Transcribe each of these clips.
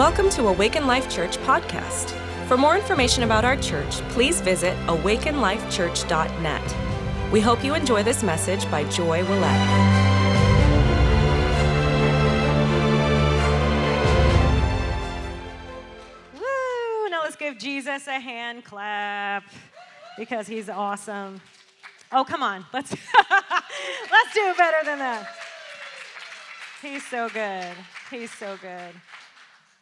Welcome to Awaken Life Church podcast. For more information about our church, please visit awakenlifechurch.net. We hope you enjoy this message by Joy Willette. Woo! Now let's give Jesus a hand clap because he's awesome. Oh, come on. Let's let's do better than that. He's so good. He's so good.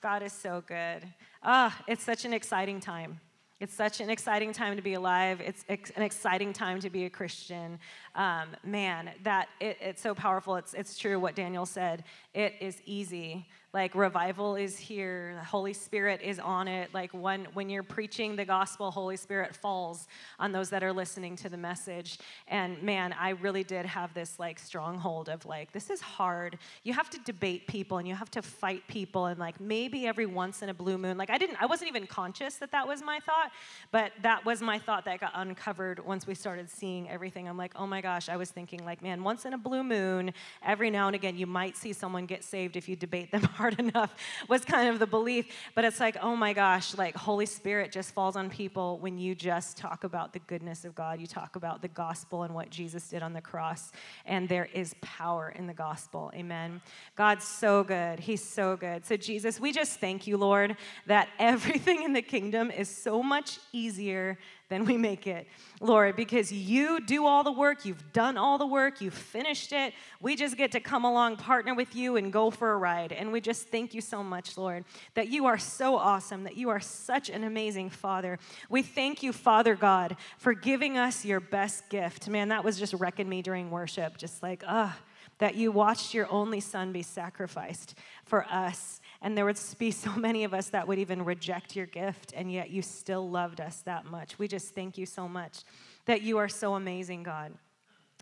God is so good. Ah, it's such an exciting time. It's such an exciting time to be alive. It's ex- an exciting time to be a Christian. Um, man, that it, it's so powerful. It's, it's true what Daniel said. It is easy. Like revival is here. The holy spirit is on it. Like when when you're preaching the gospel holy spirit falls on those that are listening to the message. And man i really did have this like stronghold of like this is hard. You have to debate people and you have to fight people. And like maybe every once in a blue moon like i didn't i wasn't even conscious that that was my thought but that was my thought that got uncovered once we started seeing everything. I'm like oh my gosh i was thinking like man once in a blue moon every now and again you might see someone get saved if you debate them hard enough was kind of the belief. But it's like oh my gosh like holy spirit just falls on people when you just talk about the goodness of god. You talk about the gospel and what jesus did on the cross and there is power in the gospel. Amen. God's so good. He's so good. So jesus we just thank you lord that everything in the kingdom is so much easier than we make it, Lord, because you do all the work, you've done all the work, you've finished it. We just get to come along, partner with you, and go for a ride. And we just thank you so much, Lord, that you are so awesome, that you are such an amazing Father. We thank you, Father God, for giving us your best gift. Man, that was just wrecking me during worship, just like, ah. that you watched your only son be sacrificed for us and there would be so many of us that would even reject your gift, and yet you still loved us that much. We just thank you so much that you are so amazing, God.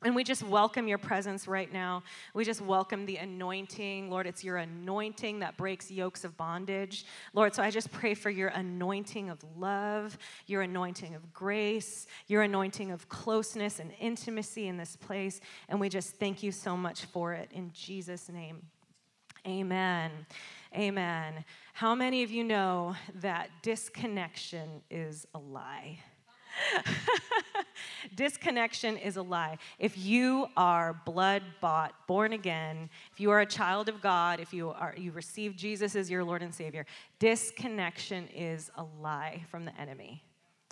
And we just welcome your presence right now. We just welcome the anointing. Lord, it's your anointing that breaks yokes of bondage. Lord, so I just pray for your anointing of love, your anointing of grace, your anointing of closeness and intimacy in this place. And we just thank you so much for it. In Jesus' name, amen. Amen. How many of you know that disconnection is a lie? Disconnection is a lie. If you are blood bought, born again, if you are a child of God, if you are you receive Jesus as your Lord and Savior, disconnection is a lie from the enemy.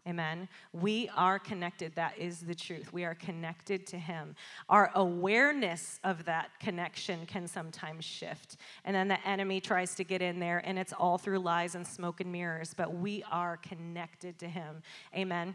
Amen. We are connected. That is the truth. We are connected to Him. Our awareness of that connection can sometimes shift. And then the enemy tries to get in there, and it's all through lies and smoke and mirrors. But we are connected to Him. Amen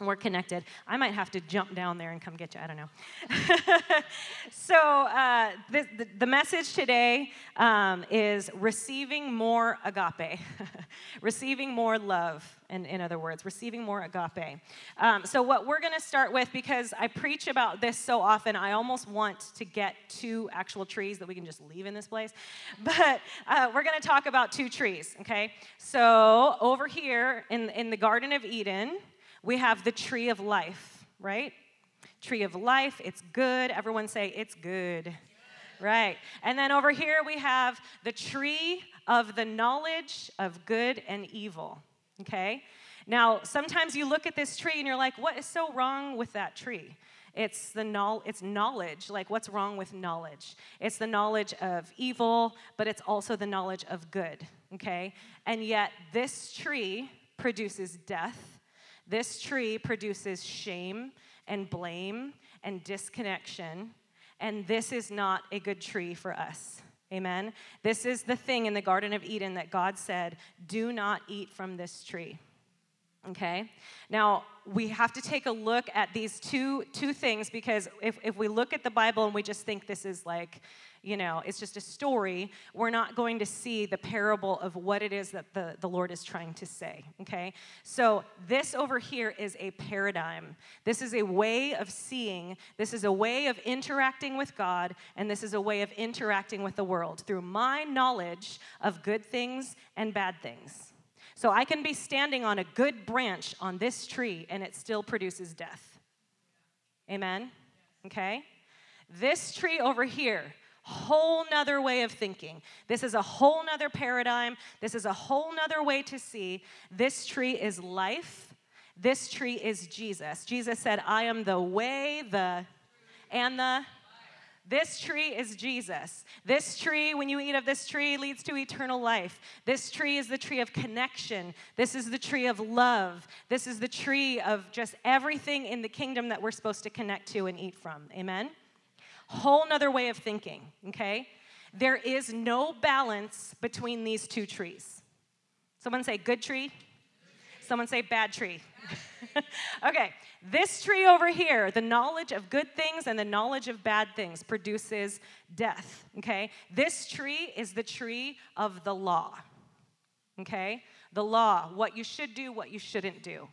we're connected. I might have to jump down there and come get you. I don't know. so, uh, the, the, message today um, is receiving more agape, receiving more love, in, in other words, receiving more agape. Um, so, what we're going to start with, because I preach about this so often, I almost want to get two actual trees that we can just leave in this place. But uh, we're going to talk about two trees, okay? So, over here in, in the Garden of Eden, we have the tree of life, right? Tree of life, it's good. Everyone say, it's good. Right. And then over here we have the tree of the knowledge of good and evil. Okay? Now, sometimes you look at this tree and you're like, what is so wrong with that tree? It's the no, it's knowledge. Like what's wrong with knowledge? It's the knowledge of evil, but it's also the knowledge of good, okay? And yet this tree produces death this tree produces shame and blame and disconnection, and this is not a good tree for us. Amen. This is the thing in the Garden of Eden that God said, do not eat from this tree. Okay? Now, we have to take a look at these two, two things because if, if we look at the Bible and we just think this is like, you know, it's just a story, we're not going to see the parable of what it is that the, the Lord is trying to say, okay? So, this over here is a paradigm. This is a way of seeing, this is a way of interacting with God, and this is a way of interacting with the world through my knowledge of good things and bad things. So, I can be standing on a good branch on this tree, and it still produces death. Amen? Okay? This tree over here, whole nother way of thinking. This is a whole nother paradigm. This is a whole nother way to see. This tree is life. This tree is Jesus. Jesus said, I am the way, the, and the this tree is Jesus. This tree, when you eat of this tree, leads to eternal life. This tree is the tree of connection. This is the tree of love. This is the tree of just everything in the kingdom that we're supposed to connect to and eat from. Amen? Whole nother way of thinking, okay? There is no balance between these two trees. Someone say good tree. Someone say bad tree. okay, this tree over here, the knowledge of good things and the knowledge of bad things produces death. Okay, this tree is the tree of the law. Okay, the law, what you should do, what you shouldn't do.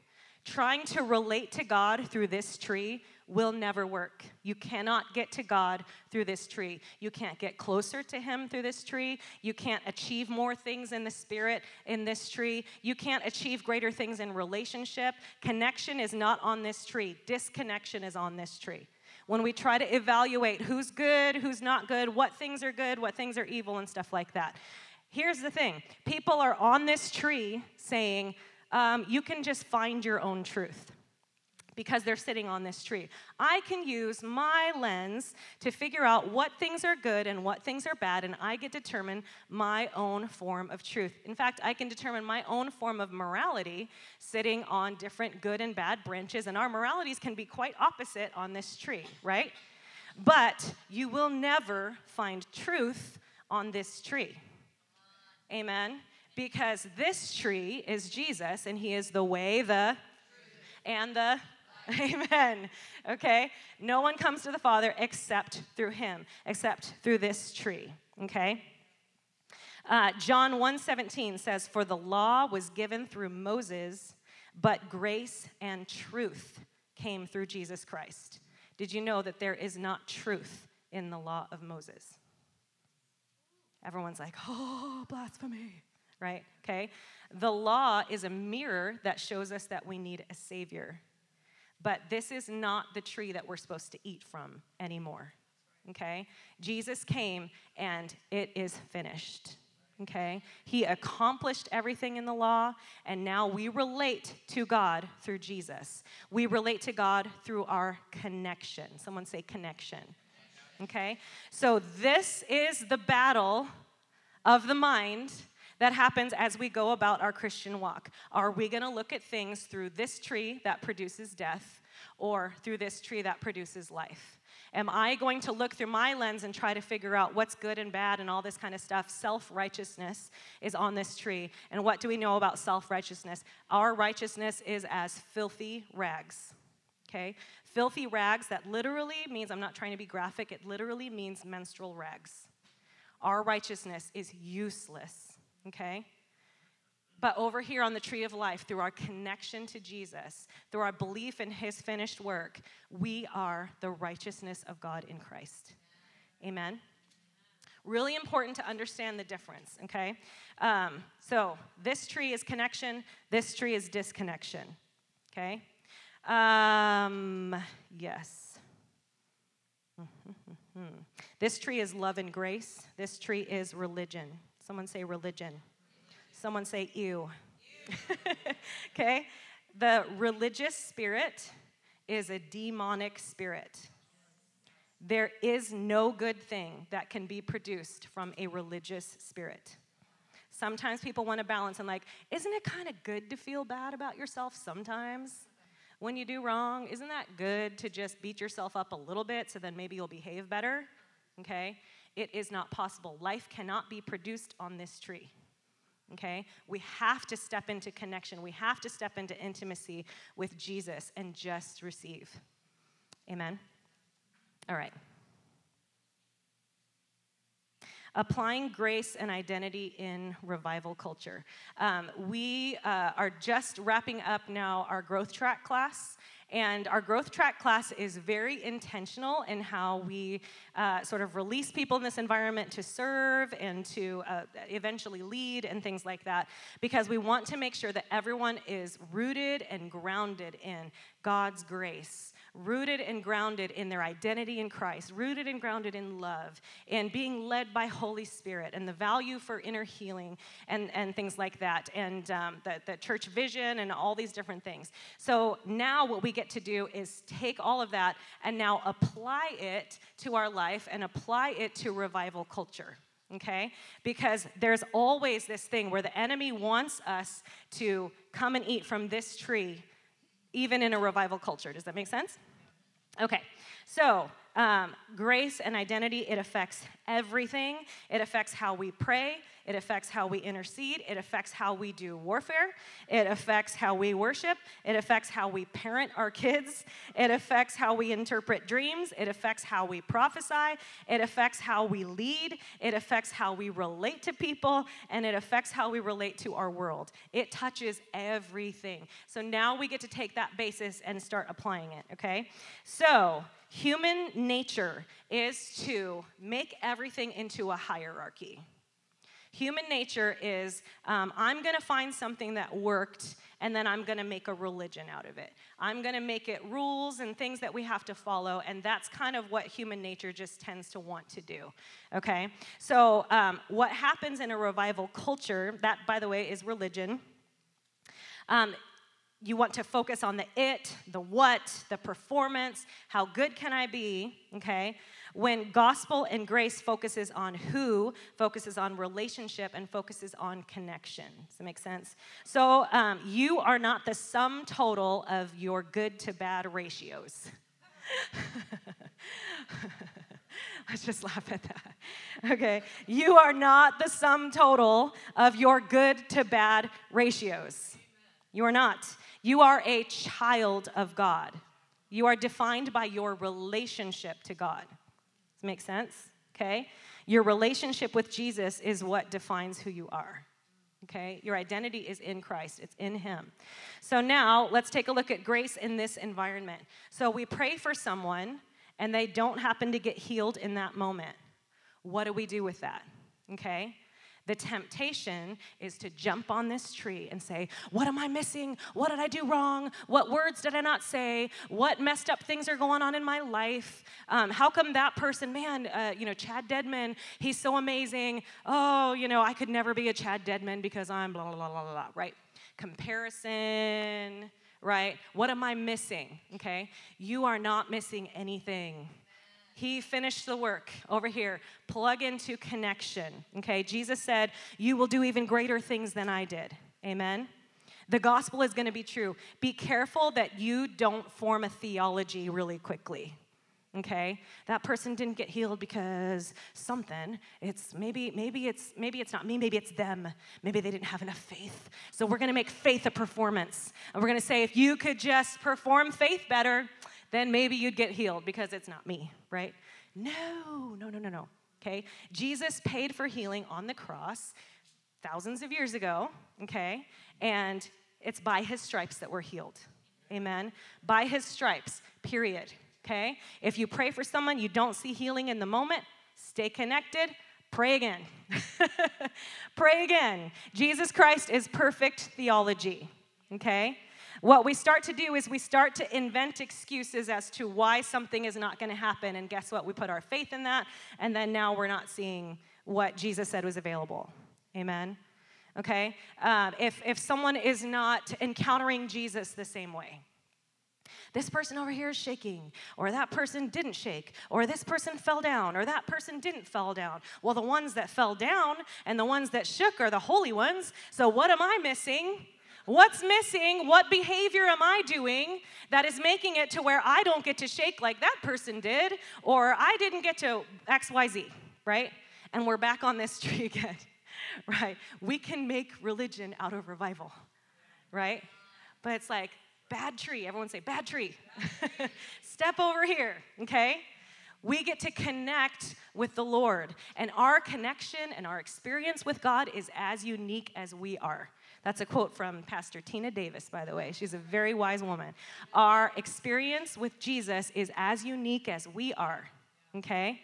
Trying to relate to God through this tree will never work. You cannot get to God through this tree. You can't get closer to Him through this tree. You can't achieve more things in the Spirit in this tree. You can't achieve greater things in relationship. Connection is not on this tree, disconnection is on this tree. When we try to evaluate who's good, who's not good, what things are good, what things are evil, and stuff like that. Here's the thing people are on this tree saying, um, you can just find your own truth because they're sitting on this tree. I can use my lens to figure out what things are good and what things are bad, and I get to determine my own form of truth. In fact, I can determine my own form of morality sitting on different good and bad branches, and our moralities can be quite opposite on this tree, right? But you will never find truth on this tree. Amen? Because this tree is Jesus, and He is the way, the, and the Amen. Okay? No one comes to the Father except through him, except through this tree. Okay? Uh, John 1:17 says, "For the law was given through Moses, but grace and truth came through Jesus Christ." Did you know that there is not truth in the law of Moses? Everyone's like, "Oh, blasphemy." Right? Okay? The law is a mirror that shows us that we need a savior. But this is not the tree that we're supposed to eat from anymore. Okay? Jesus came and it is finished. Okay? He accomplished everything in the law, and now we relate to God through Jesus. We relate to God through our connection. Someone say connection. Okay? So, this is the battle of the mind that happens as we go about our Christian walk. Are we going to look at things through this tree that produces death or through this tree that produces life? Am I going to look through my lens and try to figure out what's good and bad and all this kind of stuff? Self righteousness is on this tree. And what do we know about self righteousness? Our righteousness is as filthy rags. Okay? Filthy rags, that literally means, I'm not trying to be graphic, it literally means menstrual rags. Our righteousness is useless okay? But over here on the tree of life, through our connection to Jesus, through our belief in his finished work, we are the righteousness of God in Christ. Amen? Really important to understand the difference, okay? Um, so, this tree is connection, this tree is disconnection, okay? Um, yes. This tree is love and grace, this tree is religion. Someone say religion. Someone say ew. okay? The religious spirit is a demonic spirit. There is no good thing that can be produced from a religious spirit. Sometimes people want to balance and, like, isn't it kind of good to feel bad about yourself sometimes? When you do wrong, isn't that good to just beat yourself up a little bit so then maybe you'll behave better? Okay? It is not possible. Life cannot be produced on this tree. Okay? We have to step into connection. We have to step into intimacy with Jesus and just receive. Amen? All right. Applying grace and identity in revival culture. Um, we uh, are just wrapping up now our growth track class, and our growth track class is very intentional in how we uh, sort of release people in this environment to serve and to uh, eventually lead and things like that, because we want to make sure that everyone is rooted and grounded in God's grace rooted and grounded in their identity in Christ, rooted and grounded in love, and being led by Holy Spirit, and the value for inner healing and, and things like that, and um, the, the church vision and all these different things. So now what we get to do is take all of that and now apply it to our life and apply it to revival culture okay? Because there's always this thing where the enemy wants us to come and eat from this tree even in a revival culture. Does that make sense? Okay, so um, grace and identity, it affects everything. It affects how we pray. It affects how we intercede. It affects how we do warfare. It affects how we worship. It affects how we parent our kids. It affects how we interpret dreams. It affects how we prophesy. It affects how we lead. It affects how we relate to people. And it affects how we relate to our world. It touches everything. So now we get to take that basis and start applying it, okay? So, Human nature is to make everything into a hierarchy. Human nature is um, I'm going to find something that worked and then I'm going to make a religion out of it. I'm going to make it rules and things that we have to follow, and that's kind of what human nature just tends to want to do. Okay? So, um, what happens in a revival culture, that by the way is religion. Um, you want to focus on the it, the what, the performance, how good can I be, okay? When gospel and grace focuses on who, focuses on relationship, and focuses on connection. Does that make sense? So um, you are not the sum total of your good to bad ratios. Let's just laugh at that. Okay. You are not the sum total of your good to bad ratios. You are not. You are a child of God. You are defined by your relationship to God. Make sense? Okay? Your relationship with Jesus is what defines who you are. Okay? Your identity is in Christ, it's in Him. So now let's take a look at grace in this environment. So we pray for someone and they don't happen to get healed in that moment. What do we do with that? Okay? The temptation is to jump on this tree and say, What am I missing? What did I do wrong? What words did I not say? What messed up things are going on in my life? Um, how come that person, man, uh, you know, Chad Dedmon, he's so amazing. Oh, you know, I could never be a Chad Dedmon because I'm blah, blah, blah, blah, blah, right? Comparison, right? What am I missing? Okay? You are not missing anything. He finished the work over here. Plug into connection. Okay, Jesus said, You will do even greater things than I did. Amen. The gospel is going to be true. Be careful that you don't form a theology really quickly. Okay? That person didn't get healed because something. It's maybe maybe it's maybe it's not me, maybe it's them. Maybe they didn't have enough faith. So we're going to make faith a performance. And we're going to say if you could just perform faith better, then maybe you'd get healed because it's not me, right? No, no, no, no, no. Okay? Jesus paid for healing on the cross thousands of years ago, okay? And it's by his stripes that we're healed. Amen? By his stripes, period. Okay? If you pray for someone, you don't see healing in the moment, stay connected, pray again. pray again. Jesus Christ is perfect theology. Okay? What we start to do is we start to invent excuses as to why something is not going to happen. And guess what? We put our faith in that, and then now we're not seeing what Jesus said was available. Amen? Okay? Uh, if, if someone is not encountering Jesus the same way, this person over here is shaking, or that person didn't shake, or this person fell down, or that person didn't fall down. Well, the ones that fell down and the ones that shook are the holy ones. So, what am I missing? What's missing? What behavior am I doing that is making it to where I don't get to shake like that person did, or I didn't get to XYZ, right? And we're back on this tree again, right? We can make religion out of revival, right? But it's like, bad tree. Everyone say, bad tree. Step over here, okay? We get to connect with the Lord, and our connection and our experience with God is as unique as we are. That's a quote from Pastor Tina Davis, by the way. She's a very wise woman. Our experience with Jesus is as unique as we are, okay?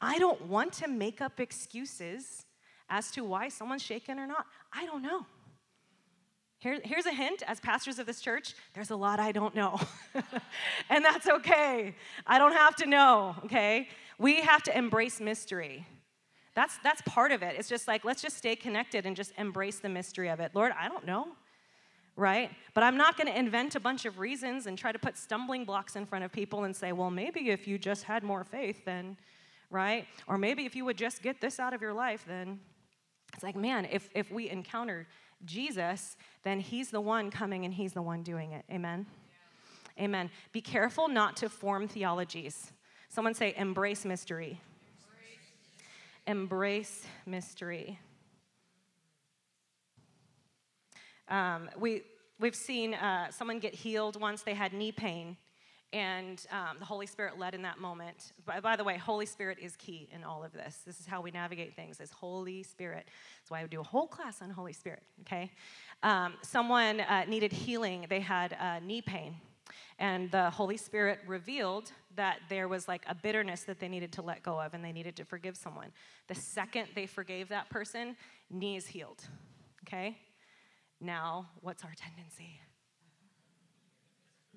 I don't want to make up excuses as to why someone's shaken or not. I don't know. Here, here's a hint as pastors of this church, there's a lot I don't know. and that's okay. I don't have to know, okay? We have to embrace mystery. That's, that's part of it. It's just like, let's just stay connected and just embrace the mystery of it. Lord, I don't know, right? But I'm not going to invent a bunch of reasons and try to put stumbling blocks in front of people and say, well, maybe if you just had more faith, then, right? Or maybe if you would just get this out of your life, then it's like, man, if, if we encounter Jesus, then He's the one coming and He's the one doing it. Amen? Yeah. Amen. Be careful not to form theologies. Someone say, embrace mystery. Embrace, mystery. Um, we, we've seen uh, someone get healed once, they had knee pain and um, the Holy Spirit led in that moment. By, by, the way, Holy Spirit is key in all of this. This is how we navigate things, is Holy Spirit. That's why I would do a whole class on Holy Spirit, okay? Um, someone uh, needed healing. They had uh, knee pain. And the Holy Spirit revealed that there was like a bitterness that they needed to let go of and they needed to forgive someone. The second they forgave that person, knees healed, okay? Now, what's our tendency?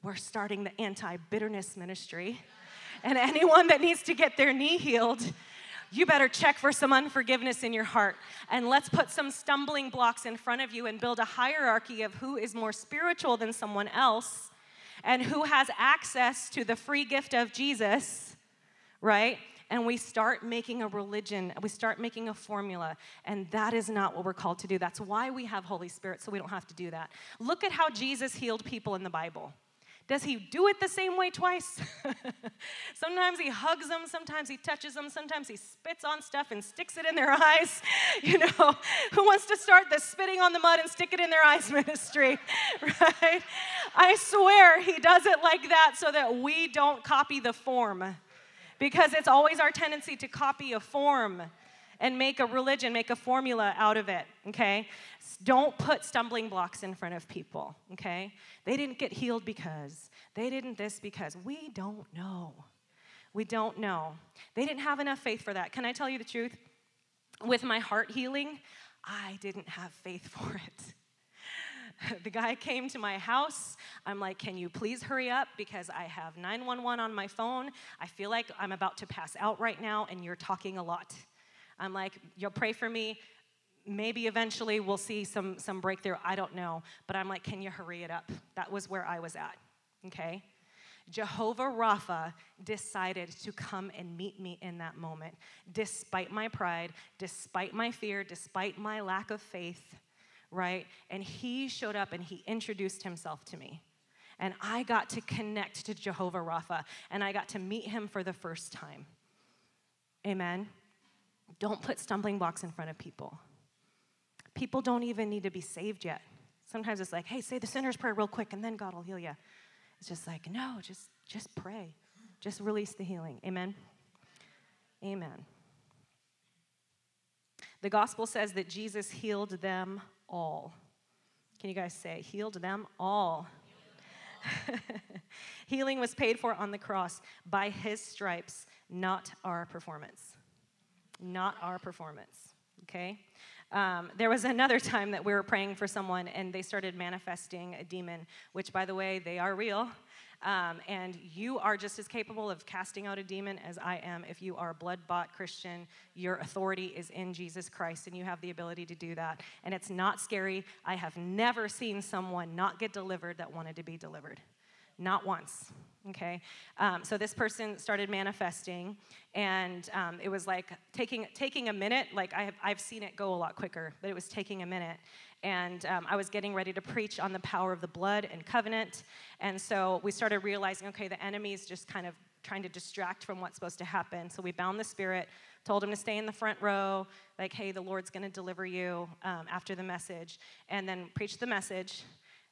we're starting the anti bitterness ministry. And anyone that needs to get their knee healed, you better check for some unforgiveness in your heart. And let's put some stumbling blocks in front of you and build a hierarchy of who is more spiritual than someone else and who has access to the free gift of Jesus, right? And we start making a religion, we start making a formula, and that is not what we're called to do. That's why we have Holy Spirit, so we don't have to do that. Look at how Jesus healed people in the Bible. Does he do it the same way twice? sometimes he hugs them, sometimes he touches them, sometimes he spits on stuff and sticks it in their eyes. You know, who wants to start the spitting on the mud and stick it in their eyes ministry? Right? I swear he does it like that so that we don't copy the form. Because it's always our tendency to copy a form and make a religion, make a formula out of it, okay? Don't put stumbling blocks in front of people, okay? They didn't get healed because, they didn't this because. We don't know. We don't know. They didn't have enough faith for that. Can I tell you the truth? With my heart healing, I didn't have faith for it. the guy came to my house. I'm like, Can you please hurry up? Because I have 911 on my phone. I feel like I'm about to pass out right now, and you're talking a lot. I'm like, You'll pray for me maybe eventually we'll see some, some breakthrough. I don't know. But I'm like, can you hurry it up? That was where I was at, okay? Jehovah Rapha decided to come and meet me in that moment, despite my pride, despite my fear, despite my lack of faith, right? And he showed up and he introduced himself to me. And I got to connect to Jehovah Rapha and I got to meet him for the first time. Amen. Don't put stumbling blocks in front of people. People don't even need to be saved yet. Sometimes it's like, hey, say the sinner's prayer real quick and then God will heal you. It's just like, no, just, just pray. Just release the healing. Amen? Amen. The gospel says that Jesus healed them all. Can you guys say, healed them all? Healing was paid for on the cross by his stripes, not our performance. Not our performance. Okay? Um, there was another time that we were praying for someone and they started manifesting a demon, which, by the way, they are real. Um, and you are just as capable of casting out a demon as I am. If you are a blood bought Christian, your authority is in Jesus Christ, and you have the ability to do that. And it's not scary. I have never seen someone not get delivered that wanted to be delivered. Not once okay? Um, so this person started manifesting and um, it was like taking taking a minute like I have, i've seen it go a lot quicker but it was taking a minute. And um, i was getting ready to preach on the power of the blood and covenant. And so we started realizing okay the enemy is just kind of trying to distract from what's supposed to happen. So we bound the spirit told him to stay in the front row like hey the lord's going to deliver you um, after the message and then preach the message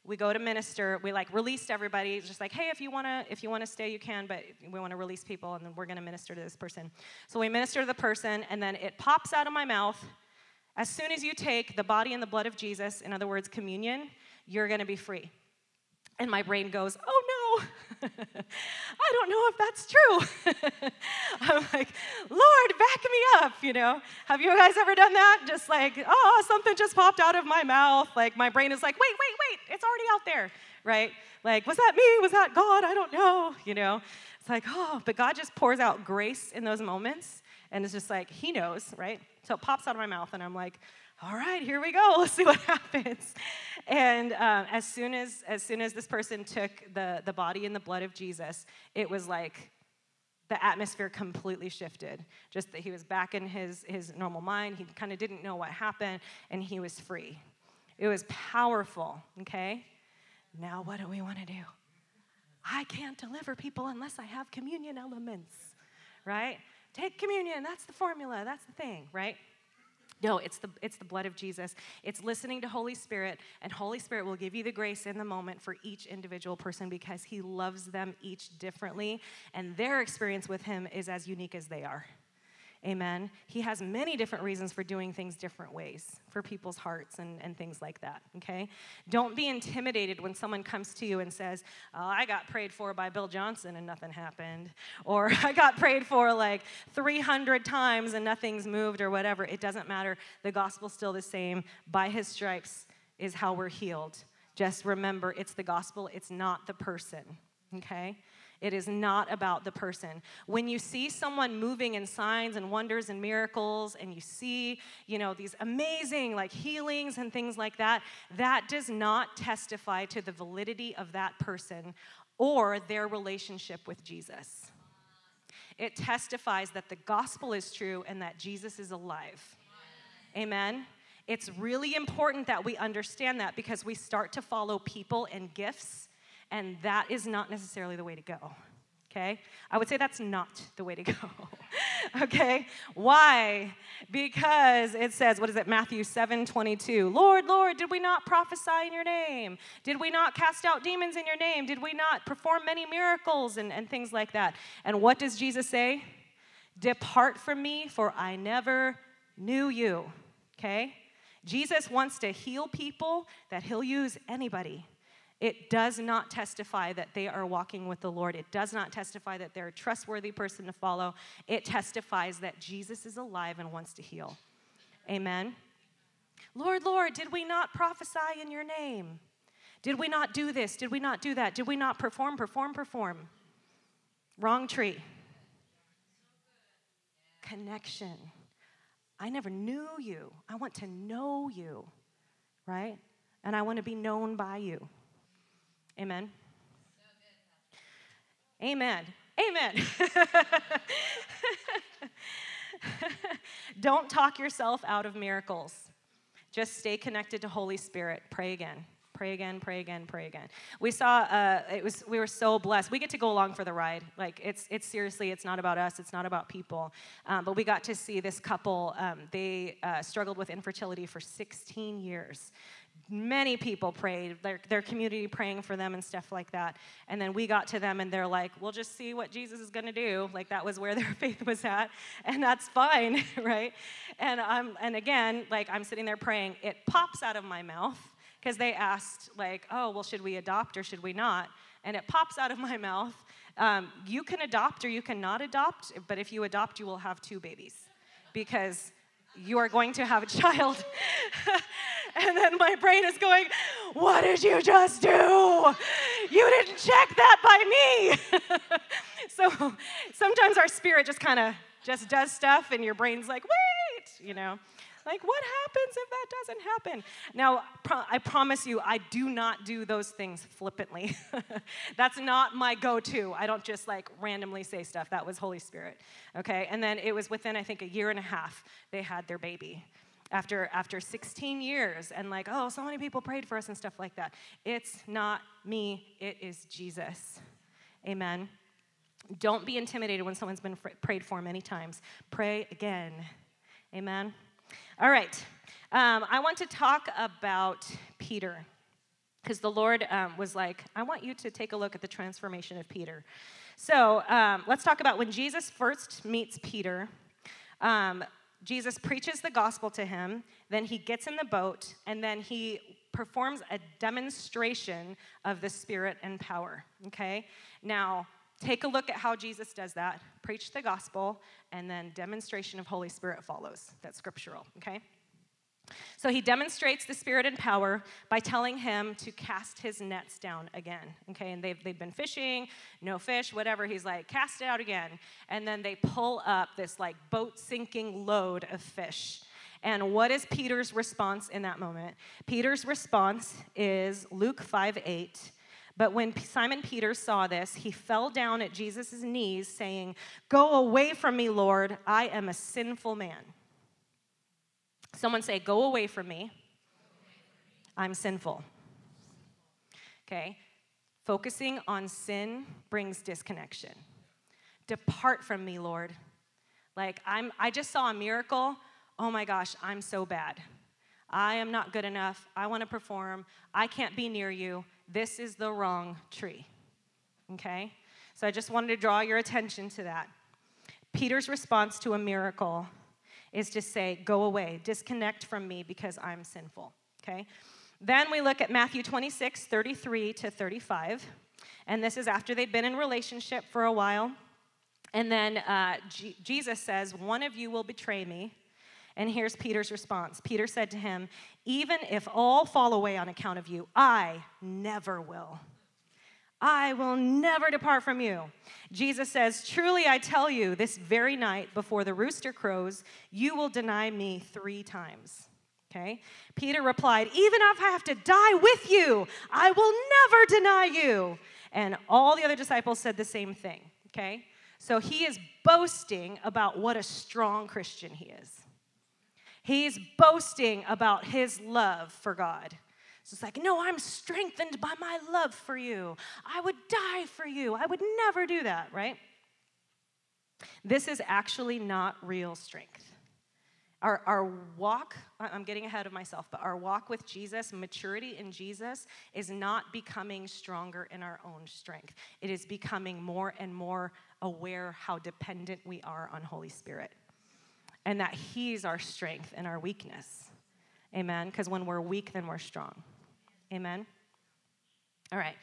we go to minister we like released everybody it's just like hey if you want to if you want to stay you can but we want to release people and then we're going to minister to this person. So we minister to the person and then it pops out of my mouth as soon as you take the body and the blood of jesus in other words communion you're going to be free. And my brain goes oh I don't know if that's true. I'm like, Lord, back me up, you know? Have you guys ever done that? Just like, oh, something just popped out of my mouth. Like, my brain is like, wait, wait, wait, it's already out there, right? Like, was that me? Was that God? I don't know, you know? It's like, oh, but God just pours out grace in those moments. And it's just like, He knows, right? So it pops out of my mouth, and I'm like, all right, here we go. Let's see what happens. And um, as soon as as soon as this person took the the body and the blood of Jesus, it was like the atmosphere completely shifted. Just that he was back in his his normal mind. He kind of didn't know what happened, and he was free. It was powerful. Okay. Now what do we want to do? I can't deliver people unless I have communion elements, right? Take communion. That's the formula. That's the thing, right? No, it's the, it's the blood of Jesus. It's listening to Holy Spirit, and Holy Spirit will give you the grace in the moment for each individual person because He loves them each differently, and their experience with Him is as unique as they are. Amen. He has many different reasons for doing things different ways for people's hearts and, and things like that. Okay? Don't be intimidated when someone comes to you and says, oh, I got prayed for by Bill Johnson and nothing happened. Or I got prayed for like 300 times and nothing's moved or whatever. It doesn't matter. The gospel's still the same. By his stripes is how we're healed. Just remember, it's the gospel, it's not the person. Okay? It is not about the person. When you see someone moving in signs and wonders and miracles and you see, you know, these amazing like healings and things like that, that does not testify to the validity of that person or their relationship with Jesus. It testifies that the gospel is true and that Jesus is alive. Amen. It's really important that we understand that because we start to follow people and gifts and that is not necessarily the way to go. Okay? I would say that's not the way to go. okay? Why? Because it says, what is it, Matthew 7 22. Lord, Lord, did we not prophesy in your name? Did we not cast out demons in your name? Did we not perform many miracles and, and things like that? And what does Jesus say? Depart from me, for I never knew you. Okay? Jesus wants to heal people that he'll use anybody. It does not testify that they are walking with the Lord. It does not testify that they're a trustworthy person to follow. It testifies that Jesus is alive and wants to heal. Amen. Lord, Lord, did we not prophesy in your name? Did we not do this? Did we not do that? Did we not perform, perform, perform? Wrong tree. Connection. I never knew you. I want to know you, right? And I want to be known by you. Amen. Amen. Amen. Don't talk yourself out of miracles. Just stay connected to Holy Spirit. Pray again. Pray again, pray again, pray again. We saw uh, it was we were so blessed. We get to go along for the ride. Like it's it's seriously, it's not about us. It's not about people. Um, but we got to see this couple. Um, they uh, struggled with infertility for 16 years many people prayed, their, their community praying for them and stuff like that. And then we got to them and they're like, we'll just see what Jesus is going to do. Like that was where their faith was at. And that's fine, right? And, I'm, and again, like I'm sitting there praying, it pops out of my mouth because they asked, like, oh, well, should we adopt or should we not? And it pops out of my mouth. Um, you can adopt or you cannot adopt, but if you adopt, you will have two babies because you are going to have a child. and then my brain is going, What did you just do? You didn't check that by me. so sometimes our spirit just kind of just does stuff, and your brain's like, Wait, you know. Like, what happens if that doesn't happen? Now, pro- I promise you, I do not do those things flippantly. That's not my go to. I don't just like randomly say stuff. That was Holy Spirit. Okay? And then it was within, I think, a year and a half, they had their baby. After, after 16 years, and like, oh, so many people prayed for us and stuff like that. It's not me, it is Jesus. Amen. Don't be intimidated when someone's been fr- prayed for many times. Pray again. Amen. All right. Um, I want to talk about Peter because the Lord um, was like, I want you to take a look at the transformation of Peter. So um, let's talk about when Jesus first meets Peter. Um, Jesus preaches the gospel to him, then he gets in the boat, and then he performs a demonstration of the Spirit and power. Okay? Now, take a look at how Jesus does that. Preach the gospel, and then demonstration of Holy Spirit follows. That's scriptural. Okay? So he demonstrates the spirit and power by telling him to cast his nets down again. Okay, and they've, they've been fishing, no fish, whatever. He's like, cast it out again. And then they pull up this like boat sinking load of fish. And what is Peter's response in that moment? Peter's response is Luke 5 8. But when Simon Peter saw this, he fell down at Jesus' knees, saying, Go away from me, Lord, I am a sinful man. Someone say, Go away from me. I'm sinful. Okay? Focusing on sin brings disconnection. Depart from me, Lord. Like, I'm, I just saw a miracle. Oh my gosh, I'm so bad. I am not good enough. I want to perform. I can't be near you. This is the wrong tree. Okay? So I just wanted to draw your attention to that. Peter's response to a miracle is to say, Go away, disconnect from me because I'm sinful. Okay? Then we look at Matthew 26, 33 to 35. And this is after they'd been in relationship for a while. And then uh, G- Jesus says, One of you will betray me. And here's Peter's response Peter said to him, Even if all fall away on account of you, I never will. I will never depart from you. Jesus says, Truly I tell you, this very night before the rooster crows, you will deny me three times. Okay? Peter replied, Even if I have to die with you, I will never deny you. And all the other disciples said the same thing. Okay? So he is boasting about what a strong Christian he is. He's boasting about his love for God. So it's like, no, I'm strengthened by my love for you. I would die for you. I would never do that, right? This is actually not real strength. Our, our walk, I'm getting ahead of myself, but our walk with Jesus, maturity in Jesus, is not becoming stronger in our own strength. It is becoming more and more aware how dependent we are on Holy Spirit and that He's our strength and our weakness. Amen? Because when we're weak, then we're strong. Amen? All right.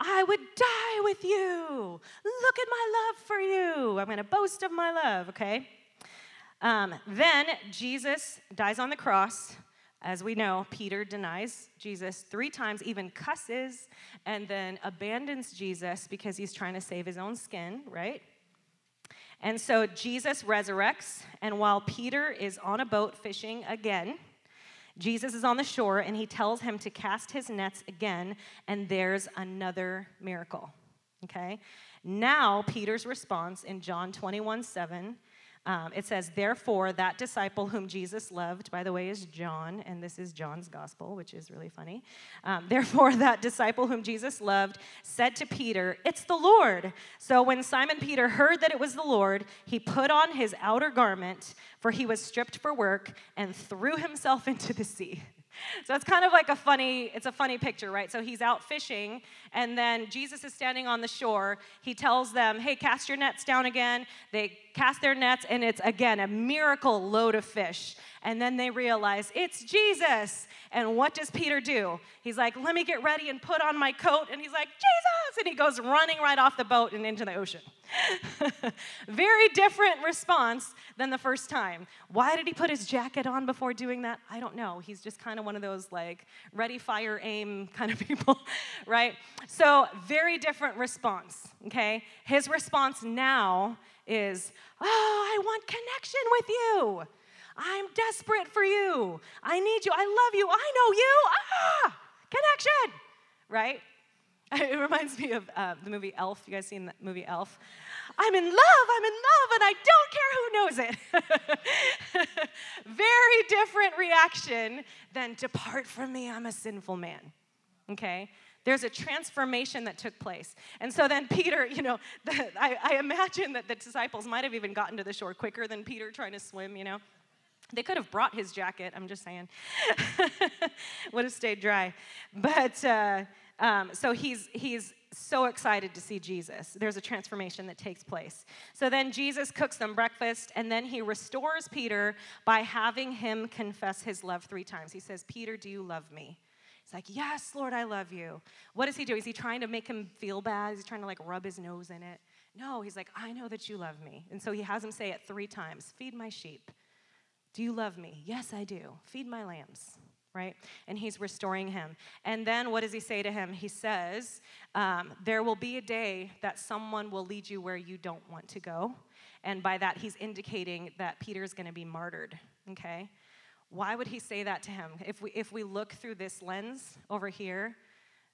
I would die with you. Look at my love for you. I'm going to boast of my love, okay? Um, then Jesus dies on the cross. As we know, Peter denies Jesus three times, even cusses, and then abandons Jesus because he's trying to save his own skin, right? And so Jesus resurrects, and while Peter is on a boat fishing again, Jesus is on the shore and he tells him to cast his nets again, and there's another miracle. Okay? Now, Peter's response in John 21 7 um, it says, Therefore, that disciple whom Jesus loved, by the way, is John, and this is John's gospel, which is really funny. Um, Therefore, that disciple whom Jesus loved said to Peter, It's the Lord. So when Simon Peter heard that it was the Lord, he put on his outer garment, for he was stripped for work, and threw himself into the sea. So it's kind of like a funny, it's a funny picture, right? So he's out fishing, and then Jesus is standing on the shore. He tells them, hey, cast your nets down again. They cast their nets, and it's again a miracle load of fish. And then they realize it's Jesus. And what does Peter do? He's like, let me get ready and put on my coat. And he's like, Jesus! And he goes running right off the boat and into the ocean. Very different response than the first time. Why did he put his jacket on before doing that? I don't know. He's just kind of one of those like ready, fire, aim kind of people, right? So, very different response, okay? His response now is, Oh, I want connection with you. I'm desperate for you. I need you. I love you. I know you. Ah, connection, right? It reminds me of uh, the movie Elf. You guys seen that movie Elf? I'm in love, I'm in love, and I don't care who knows it. Very different reaction than depart from me, I'm a sinful man. Okay? There's a transformation that took place. And so then Peter, you know, the, I, I imagine that the disciples might have even gotten to the shore quicker than Peter trying to swim, you know. They could have brought his jacket, I'm just saying. Would have stayed dry. But uh, um, so he's, he's so excited to see Jesus. There's a transformation that takes place. So then Jesus cooks them breakfast, and then he restores Peter by having him confess his love three times. He says, Peter, do you love me? Like, Yes, Lord, I love you. What does he do? Is he trying to make him feel bad? Is he trying to like rub his nose in it? No, he's like, I know that you love me. And so he has him say it three times Feed my sheep. Do you love me? Yes, I do. Feed my lambs right? And he's restoring him. And then what does he say to him? He says, um, There will be a day that someone will lead you where you don't want to go. And by that, he's indicating that Peter is going to be martyred, okay? Why would he say that to him? If we, if we look through this lens over here,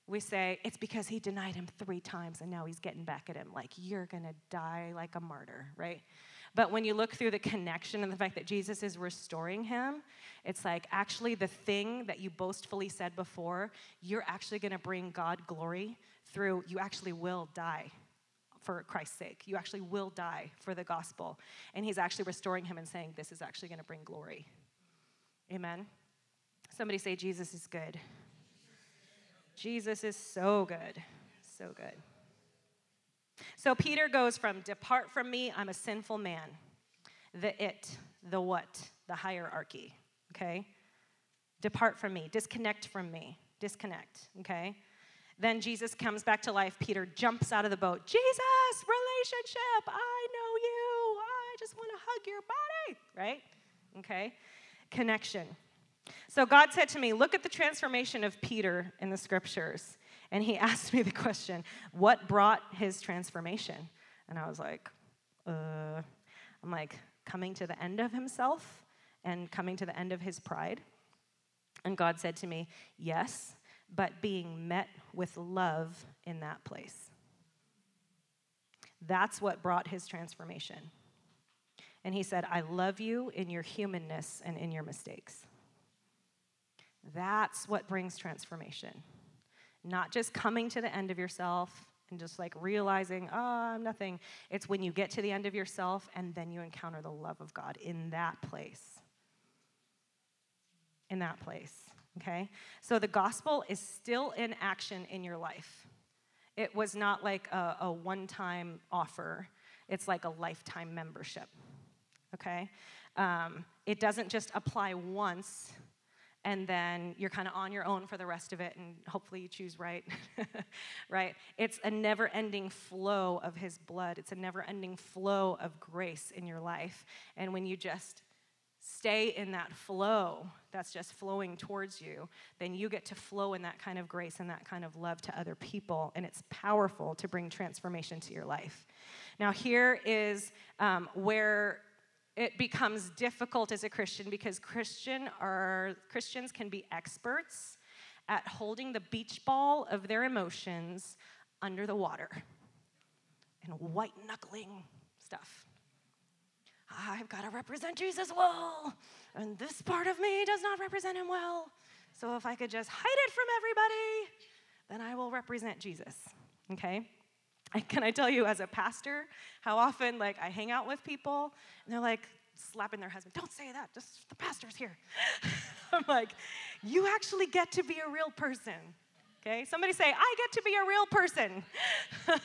we say it's because he denied him three times and now he's getting back at him. Like you're going to die like a martyr right? But when you look through the connection and the fact that jesus is restoring him it's like actually the thing that you boastfully said before you're actually going to bring god glory through you actually will die for christ's sake. You actually will die for the gospel. And he's actually restoring him and saying this is actually going to bring glory amen somebody say jesus is good Jesus is so good, so good. So Peter goes from depart from me, I'm a sinful man, the it, the what, the hierarchy, okay? Depart from me, disconnect from me, disconnect, okay? Then Jesus comes back to life. Peter jumps out of the boat. Jesus, relationship, I know you. I just want to hug your body, right? Okay? Connection. So God said to me, Look at the transformation of Peter in the scriptures. And he asked me the question, What brought his transformation? And I was like, uh, I'm like, coming to the end of himself and coming to the end of his pride. And God said to me, Yes, but being met with love in that place. That's what brought his transformation. And he said, I love you in your humanness and in your mistakes. That's what brings transformation. Not just coming to the end of yourself and just like realizing, oh, I'm nothing. It's when you get to the end of yourself and then you encounter the love of God in that place. In that place, okay? So the gospel is still in action in your life. It was not like a, a one time offer, it's like a lifetime membership, okay? Um, it doesn't just apply once and then you're kind of on your own for the rest of it and hopefully you choose right right? It's a never ending flow of his blood. It's a never ending flow of grace in your life. And when you just stay in that flow that's just flowing towards you then you get to flow in that kind of grace and that kind of love to other people and it's powerful to bring transformation to your life. Now here is um, where it becomes difficult as a Christian because Christian are, Christians can be experts at holding the beach ball of their emotions under the water and white knuckling stuff. I've got to represent Jesus well, and this part of me does not represent him well. So if I could just hide it from everybody, then I will represent Jesus. Okay? can I tell you, as a pastor, how often like I hang out with people and they're like slapping their husband, "Don't say that. Just the pastor's here." I'm like, "You actually get to be a real person." Okay, somebody say, I get to be a real person.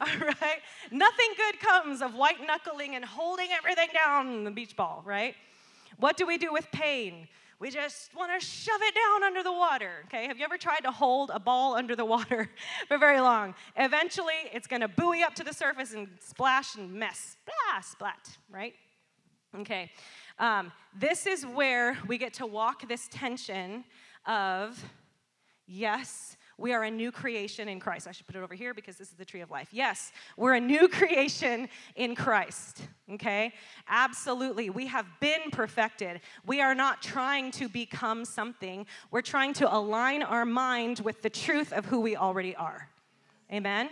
All right? Nothing good comes of white knuckling and holding everything down in the beach ball, right? What do we do with pain? We just want to shove it down under the water. Okay, have you ever tried to hold a ball under the water for very long? Eventually, it's going to buoy up to the surface and splash and mess. Blah, splat, right? Okay, um, this is where we get to walk this tension of yes, we are a new creation in Christ. I should put it over here because this is the tree of life. Yes, we're a new creation in Christ. Okay? Absolutely. We have been perfected. We are not trying to become something, we're trying to align our mind with the truth of who we already are. Amen?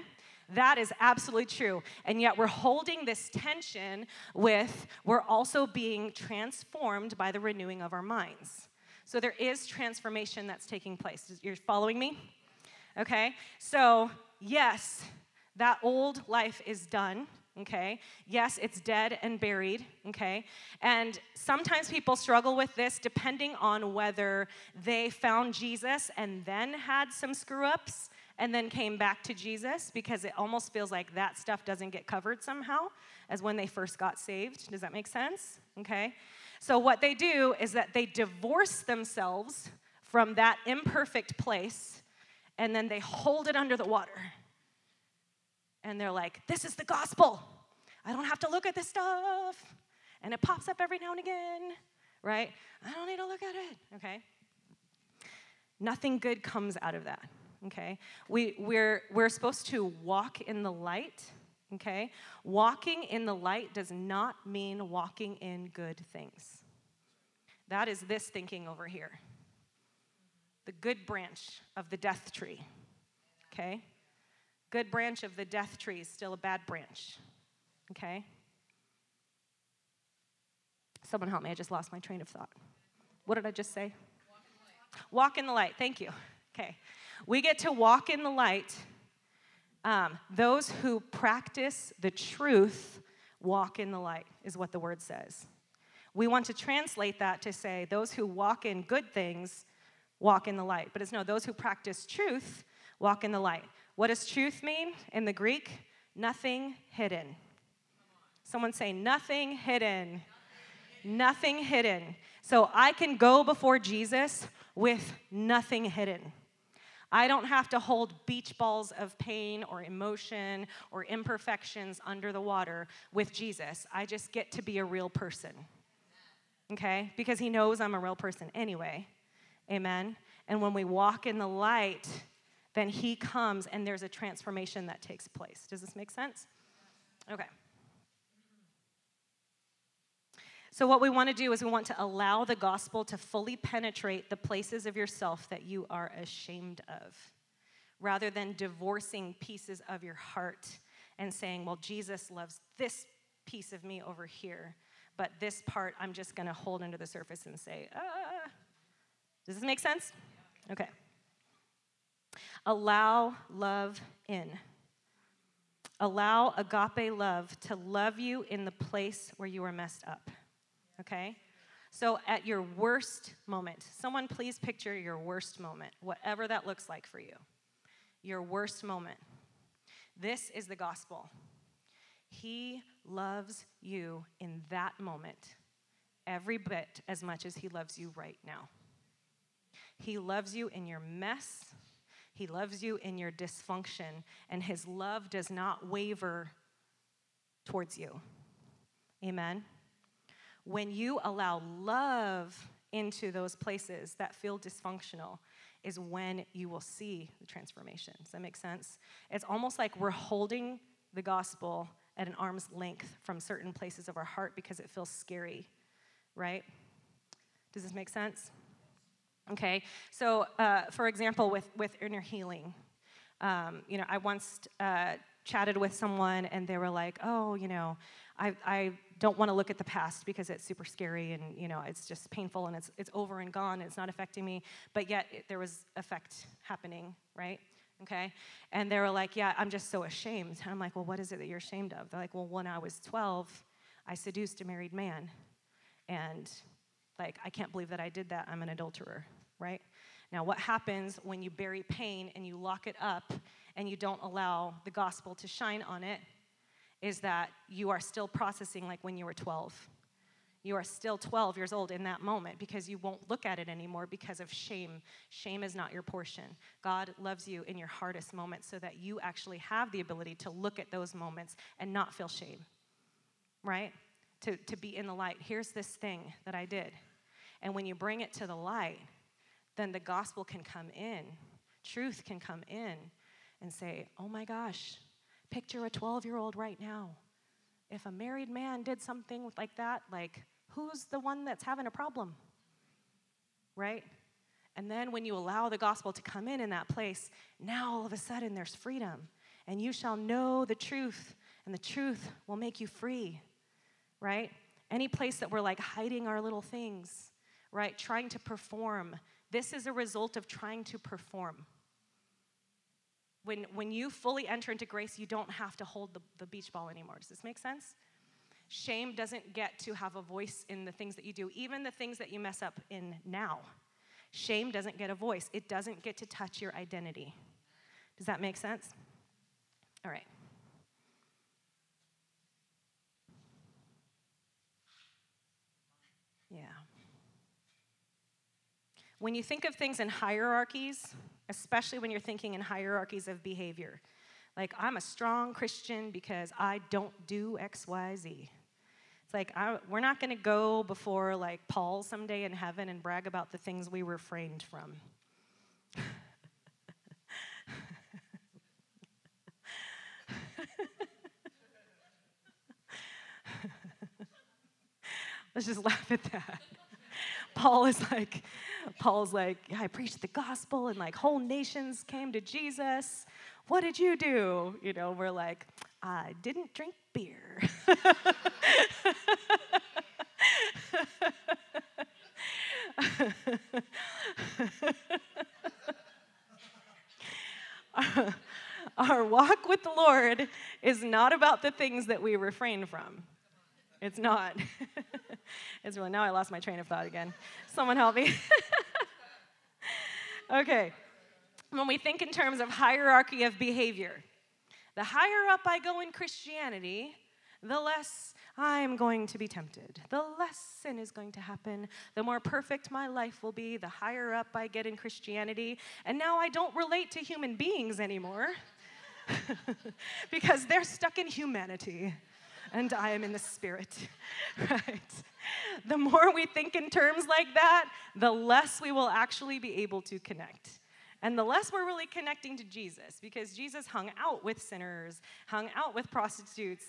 That is absolutely true. And yet we're holding this tension with we're also being transformed by the renewing of our minds. So there is transformation that's taking place. You're following me? Okay? So, yes, that old life is done, okay? Yes, it's dead and buried, okay? And sometimes people struggle with this depending on whether they found Jesus and then had some screw ups and then came back to Jesus because it almost feels like that stuff doesn't get covered somehow as when they first got saved. Does that make sense? Okay? So, what they do is that they divorce themselves from that imperfect place and then they hold it under the water. And they're like, this is the gospel. I don't have to look at this stuff. And it pops up every now and again, right? I don't need to look at it, okay? Nothing good comes out of that, okay? We, we're, we're supposed to walk in the light, okay? Walking in the light does not mean walking in good things. That is this thinking over here the good branch of the death tree. Okay? Good branch of the death tree is still a bad branch. Okay? Someone help me, I just lost my train of thought. What did I just say? Walk in, walk in the light. Thank you. Okay. We get to walk in the light. Um, those who practice the truth walk in the light, is what the word says. We want to translate that to say those who walk in good things walk in the light. But it's no, those who practice truth walk in the light. What does truth mean in the Greek? Nothing hidden. Someone say, nothing hidden. Nothing hidden. So I can go before Jesus with nothing hidden. I don't have to hold beach balls of pain or emotion or imperfections under the water with Jesus. I just get to be a real person. Okay? Because he knows I'm a real person anyway. Amen. And when we walk in the light, then He comes and there's a transformation that takes place. Does this make sense? Okay. So, what we want to do is we want to allow the gospel to fully penetrate the places of yourself that you are ashamed of, rather than divorcing pieces of your heart and saying, well, Jesus loves this piece of me over here, but this part I'm just going to hold under the surface and say, ah, does this make sense? Okay. Allow love in. Allow agape love to love you in the place where you are messed up. Okay? So, at your worst moment, someone please picture your worst moment, whatever that looks like for you. Your worst moment. This is the gospel. He loves you in that moment every bit as much as he loves you right now. He loves you in your mess, He loves you in your dysfunction, and His love does not waver towards you. Amen. When you allow love into those places that feel dysfunctional, is when you will see the transformation. Does that make sense? It's almost like we're holding the gospel at an arm's length from certain places of our heart because it feels scary, right? Does this make sense? Okay, so uh, for example, with, with inner healing, um, you know, I once uh, chatted with someone and they were like, oh, you know, I, I don't want to look at the past because it's super scary and, you know, it's just painful and it's, it's over and gone, and it's not affecting me, but yet it, there was effect happening, right? Okay, and they were like, yeah, I'm just so ashamed. And I'm like, well, what is it that you're ashamed of? They're like, well, when I was 12, I seduced a married man. And like, I can't believe that I did that. I'm an adulterer right? Now, what happens when you bury pain and you lock it up and you don't allow the gospel to shine on it is that you are still processing like when you were 12. You are still 12 years old in that moment because you won't look at it anymore because of shame. Shame is not your portion. God loves you in your hardest moments so that you actually have the ability to look at those moments and not feel shame, right? To, to be in the light. Here's this thing that I did. And when you bring it to the light, then the gospel can come in, truth can come in and say, oh my gosh, picture a 12 year old right now. If a married man did something like that, like, who's the one that's having a problem? Right? And then when you allow the gospel to come in in that place, now all of a sudden there's freedom. And you shall know the truth, and the truth will make you free. Right? Any place that we're like hiding our little things, right? Trying to perform this is a result of trying to perform. When, when you fully enter into grace, you don't have to hold the, the beach ball anymore. Does this make sense? Shame doesn't get to have a voice in the things that you do, even the things that you mess up in now. Shame doesn't get a voice, it doesn't get to touch your identity. Does that make sense? All right. When you think of things in hierarchies, especially when you're thinking in hierarchies of behavior, like I'm a strong Christian because I don't do X, Y, Z. It's like I, we're not going to go before like Paul someday in heaven and brag about the things we refrained from. Let's just laugh at that. Paul is like, Paul's like, yeah, I preached the gospel and like whole nations came to Jesus. What did you do? You know, we're like, I didn't drink beer. Our walk with the Lord is not about the things that we refrain from. It's not. it's really, now I lost my train of thought again. Someone help me. okay. When we think in terms of hierarchy of behavior, the higher up I go in Christianity, the less I'm going to be tempted. The less sin is going to happen. The more perfect my life will be, the higher up I get in Christianity. And now I don't relate to human beings anymore because they're stuck in humanity and I am in the spirit, right? The more we think in terms like that, the less we will actually be able to connect. And the less we're really connecting to Jesus, because Jesus hung out with sinners, hung out with prostitutes,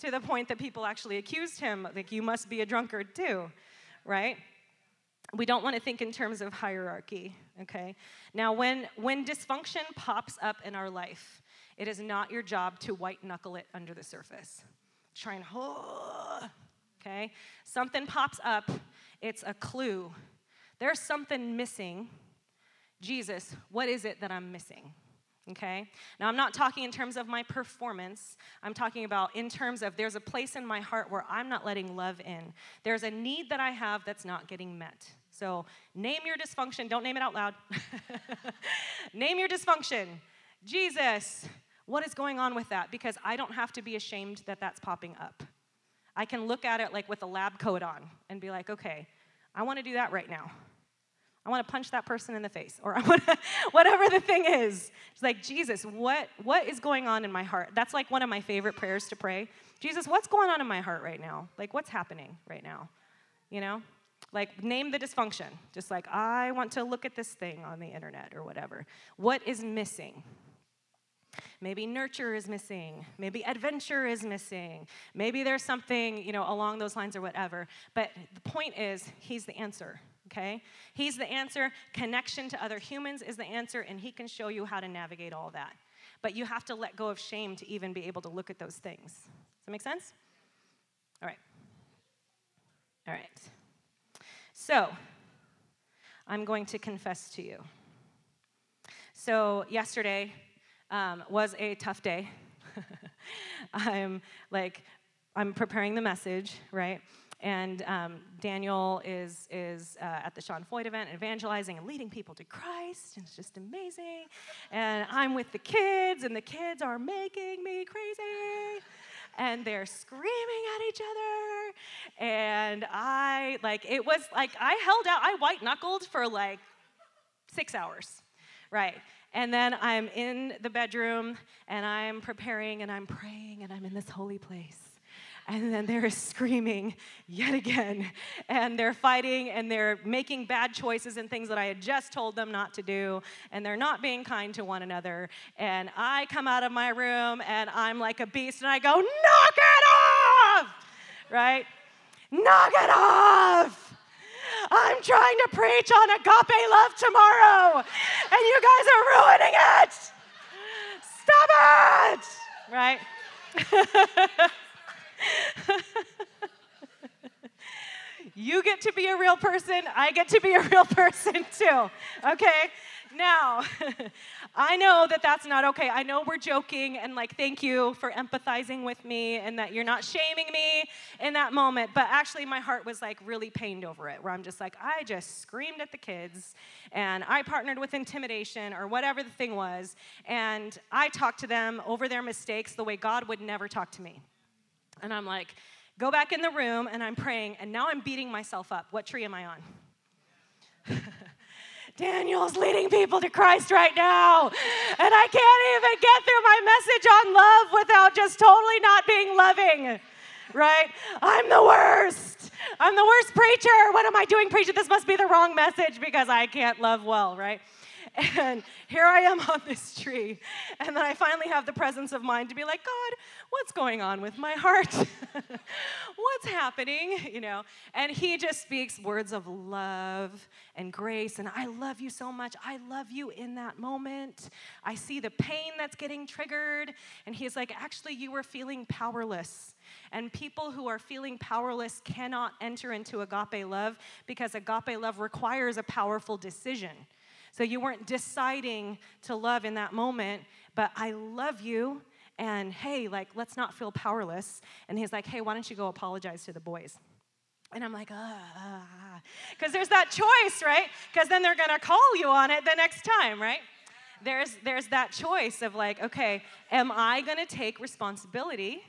to the point that people actually accused him, like, you must be a drunkard too, right? We don't want to think in terms of hierarchy, okay? Now, when, when dysfunction pops up in our life, it is not your job to white knuckle it under the surface try and, oh, okay? Something pops up, it's a clue. There's something missing. Jesus, what is it that I'm missing? Okay? Now, I'm not talking in terms of my performance. I'm talking about in terms of there's a place in my heart where I'm not letting love in. There's a need that I have that's not getting met. So, name your dysfunction. Don't name it out loud. name your dysfunction. Jesus, what is going on with that? Because I don't have to be ashamed that that's popping up. I can look at it like with a lab coat on and be like, okay, I want to do that right now. I want to punch that person in the face, or I want to, whatever the thing is. It's like, Jesus, what, what is going on in my heart? That's like one of my favorite prayers to pray. Jesus, what's going on in my heart right now? Like, what's happening right now? You know? Like, name the dysfunction. Just like, I want to look at this thing on the internet or whatever. What is missing? Maybe nurture is missing. Maybe adventure is missing. Maybe there's something, you know, along those lines or whatever. But the point is, he's the answer, okay? He's the answer. Connection to other humans is the answer, and he can show you how to navigate all that. But you have to let go of shame to even be able to look at those things. Does that make sense? All right. All right. So, I'm going to confess to you. So, yesterday, um, was a tough day. I'm like, I'm preparing the message, right? And um, Daniel is, is uh, at the Sean Feucht event evangelizing and leading people to Christ. And it's just amazing. And I'm with the kids, and the kids are making me crazy. And they're screaming at each other. And I, like, it was like I held out, I white knuckled for like six hours, right? And then I'm in the bedroom and I'm preparing and I'm praying and I'm in this holy place. And then they're screaming yet again. And they're fighting and they're making bad choices and things that I had just told them not to do. And they're not being kind to one another. And I come out of my room and I'm like a beast and I go, knock it off! Right? Knock it off! I'm trying to preach on agape love tomorrow, and you guys are ruining it. Stop it! Right? you get to be a real person, I get to be a real person too, okay? Now, I know that that's not okay. I know we're joking and like, thank you for empathizing with me and that you're not shaming me in that moment. But actually, my heart was like really pained over it, where I'm just like, I just screamed at the kids and I partnered with intimidation or whatever the thing was. And I talked to them over their mistakes the way God would never talk to me. And I'm like, go back in the room and I'm praying, and now I'm beating myself up. What tree am I on? Daniel's leading people to Christ right now. And I can't even get through my message on love without just totally not being loving. Right? I'm the worst. I'm the worst preacher. What am I doing preaching? This must be the wrong message because I can't love well, right? And here I am on this tree. And then I finally have the presence of mind to be like, God, what's going on with my heart? what's happening? You know, and he just speaks words of love and grace. And I love you so much. I love you in that moment. I see the pain that's getting triggered. And he's like, actually, you were feeling powerless. And people who are feeling powerless cannot enter into agape love because agape love requires a powerful decision. So you weren't deciding to love in that moment, but I love you. And hey, like, let's not feel powerless. And he's like, hey, why don't you go apologize to the boys? And I'm like, ah, because there's that choice, right? Because then they're gonna call you on it the next time, right? There's, there's that choice of like, okay, am I gonna take responsibility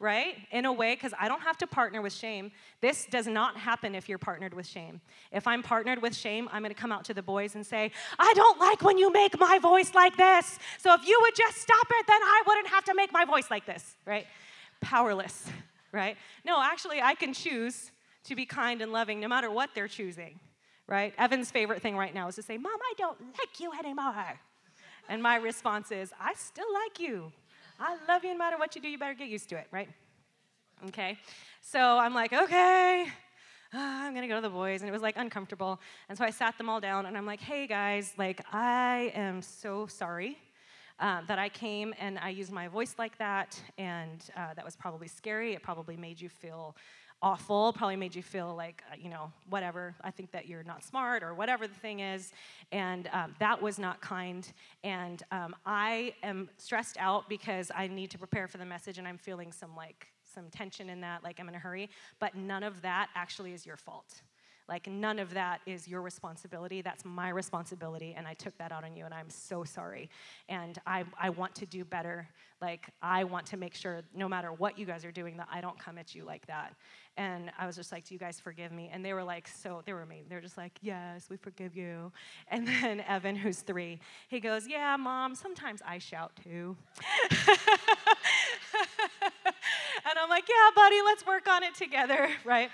right? In a way, because I don't have to partner with shame. This does not happen if you're partnered with shame. If I'm partnered with shame, I'm going to come out to the boys and say, I don't like when you make my voice like this. So if you would just stop it, then I wouldn't have to make my voice like this, right? Powerless, right? No, actually, I can choose to be kind and loving no matter what they're choosing, right? Evan's favorite thing right now is to say, Mom, I don't like you anymore. And my response is, I still like you. I love you no matter what you do, you better get used to it, right? Okay. So I'm like, okay, I'm gonna go to the boys. And it was like uncomfortable. And so I sat them all down and I'm like, hey guys, like, I am so sorry. Uh, that I came and I used my voice like that, and uh, that was probably scary. It probably made you feel awful, probably made you feel like, uh, you know, whatever. I think that you're not smart or whatever the thing is. And um, that was not kind. And um, I am stressed out because I need to prepare for the message and I'm feeling some like some tension in that, like I'm in a hurry. But none of that actually is your fault. Like, none of that is your responsibility. That's my responsibility. And I took that out on you, and I'm so sorry. And I, I want to do better. Like, I want to make sure, no matter what you guys are doing, that I don't come at you like that. And I was just like, Do you guys forgive me? And they were like, So, they were amazing. They were just like, Yes, we forgive you. And then Evan, who's three, he goes, Yeah, mom, sometimes I shout too. and I'm like, Yeah, buddy, let's work on it together, right?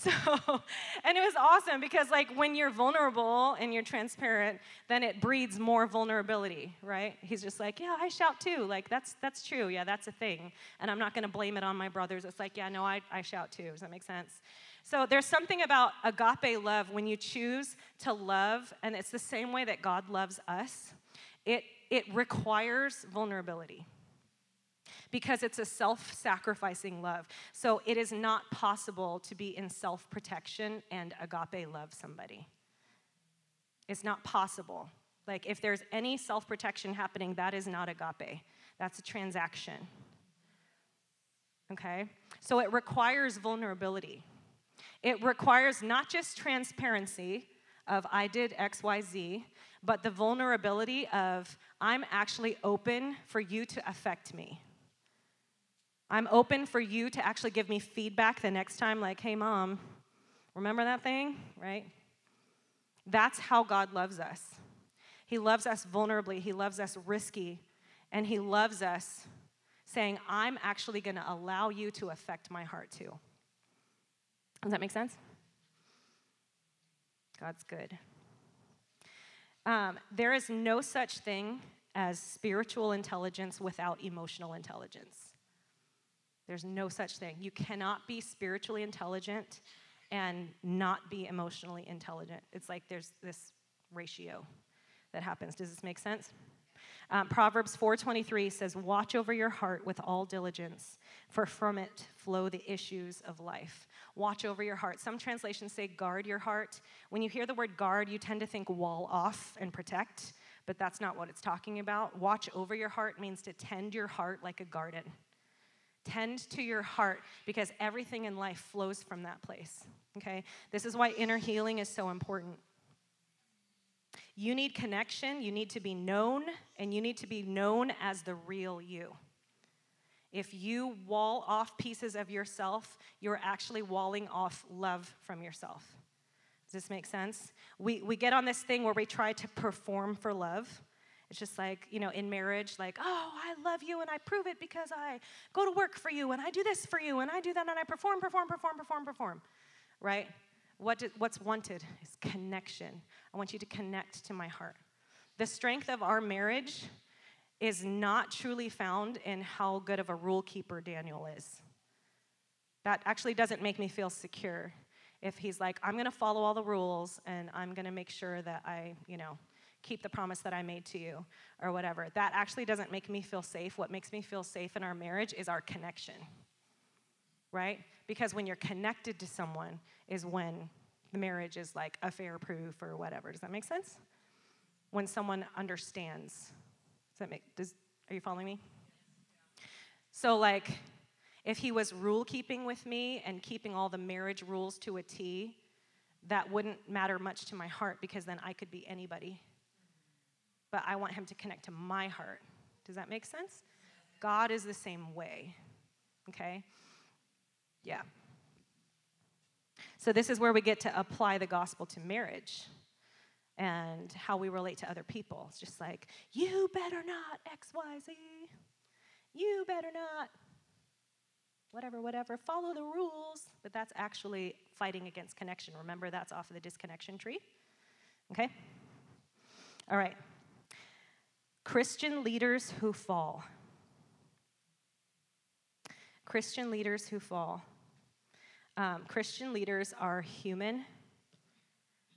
So, and it was awesome because, like, when you're vulnerable and you're transparent, then it breeds more vulnerability, right? He's just like, yeah, I shout too. Like, that's that's true. Yeah, that's a thing. And I'm not going to blame it on my brothers. It's like, yeah, no, I, I shout too. Does that make sense? So there's something about agape love when you choose to love, and it's the same way that God loves us. It it requires vulnerability because it's a self sacrificing love. So it is not possible to be in self protection and agape love somebody. It's not possible. Like, if there's any self protection happening, that is not agape, that's a transaction. Okay? So it requires vulnerability. It requires not just transparency of I did XYZ, but the vulnerability of I'm actually open for you to affect me. I'm open for you to actually give me feedback the next time, like, hey, mom, remember that thing? Right? That's how God loves us. He loves us vulnerably, He loves us risky, and He loves us saying, I'm actually going to allow you to affect my heart too. Does that make sense? God's good. Um, there is no such thing as spiritual intelligence without emotional intelligence. There's no such thing. You cannot be spiritually intelligent and not be emotionally intelligent. It's like there's this ratio that happens. Does this make sense? Um, Proverbs 4:23 says, "Watch over your heart with all diligence, for from it flow the issues of life." Watch over your heart. Some translations say guard your heart. When you hear the word guard, you tend to think wall off and protect, but that's not what it's talking about. Watch over your heart means to tend your heart like a garden. Tend to your heart because everything in life flows from that place. Okay? This is why inner healing is so important. You need connection, you need to be known, and you need to be known as the real you. If you wall off pieces of yourself, you're actually walling off love from yourself. Does this make sense? We, we get on this thing where we try to perform for love. It's just like, you know, in marriage, like, oh, I love you and I prove it because I go to work for you and I do this for you and I do that and I perform, perform, perform, perform, perform, right? What did, what's wanted is connection. I want you to connect to my heart. The strength of our marriage is not truly found in how good of a rule keeper Daniel is. That actually doesn't make me feel secure. If he's like, I'm gonna follow all the rules and I'm gonna make sure that I, you know, keep the promise that I made to you or whatever, that actually doesn't make me feel safe. What makes me feel safe in our marriage is our connection, right? Because when you're connected to someone is when the marriage is like affair proof or whatever. Does that make sense? When someone understands Does that make, does, are you following me? So, like, if he was rule keeping with me and keeping all the marriage rules to a T, that wouldn't matter much to my heart because then I could be anybody. But I want him to connect to my heart. Does that make sense? God is the same way. Okay? Yeah. So, this is where we get to apply the gospel to marriage and how we relate to other people. It's just like, you better not XYZ. You better not. Whatever, whatever. Follow the rules. But that's actually fighting against connection. Remember, that's off of the disconnection tree. Okay? All right. Christian leaders who fall. Christian leaders who fall. Um, Christian leaders are human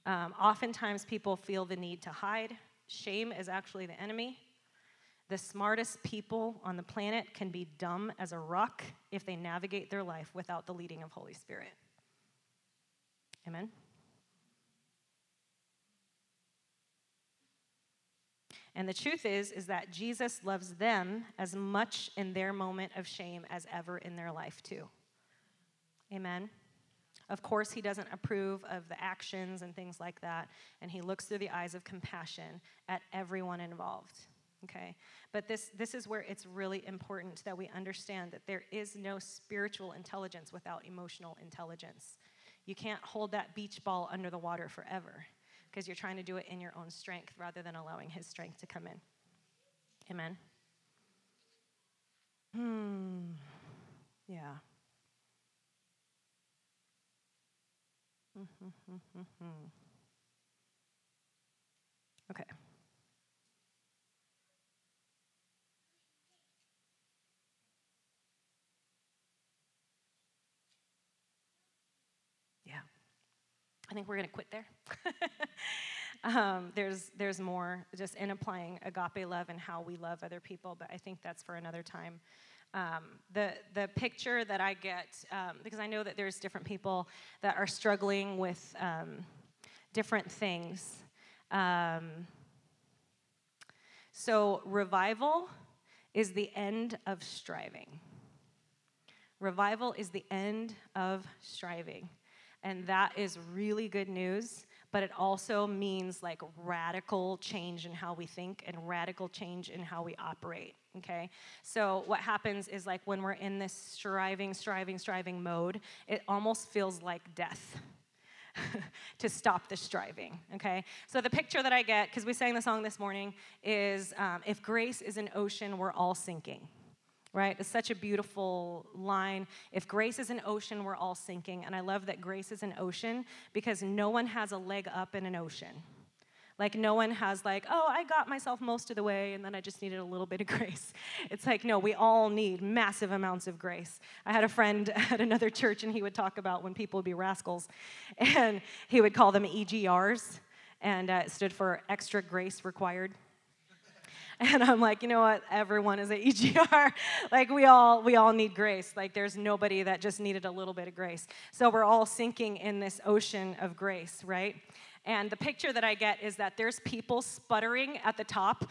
um, oftentimes, people feel the need to hide. Shame is actually the enemy. The smartest people on the planet can be dumb as a rock if they navigate their life without the leading of Holy Spirit. Amen. And the truth is is that Jesus loves them as much in their moment of shame as ever in their life too. Amen. Of course, he doesn't approve of the actions and things like that, and he looks through the eyes of compassion at everyone involved. Okay? But this, this is where it's really important that we understand that there is no spiritual intelligence without emotional intelligence. You can't hold that beach ball under the water forever because you're trying to do it in your own strength rather than allowing his strength to come in. Amen? Hmm. Yeah. Mm-hmm, mm-hmm, mm-hmm. okay. Yeah. I think we're going to quit there. um, there's, there's more just in applying agape love and how we love other people, but I think that's for another time. Um, the, the picture that I get, um, because I know that there's different people that are struggling with um, different things. Um, so, revival is the end of striving. Revival is the end of striving. And that is really good news but it also means like radical change in how we think and radical change in how we operate. Okay? So, what happens is like when we're in this striving, striving, striving mode, it almost feels like death. to stop the striving, okay? So, the picture that I get, because we sang the song this morning, is um, if grace is an ocean, we're all sinking right? It's such a beautiful line. If grace is an ocean, we're all sinking. And I love that grace is an ocean because no one has a leg up in an ocean. Like, no one has, like, oh, I got myself most of the way and then I just needed a little bit of grace. It's like, no, we all need massive amounts of grace. I had a friend at another church and he would talk about when people would be rascals and he would call them EGRs and uh, it stood for extra grace required. And I'm like, you know what? Everyone is at EGR. like we all we all need grace. Like there's nobody that just needed a little bit of grace. So we're all sinking in this ocean of grace, right? And the picture that I get is that there's people sputtering at the top,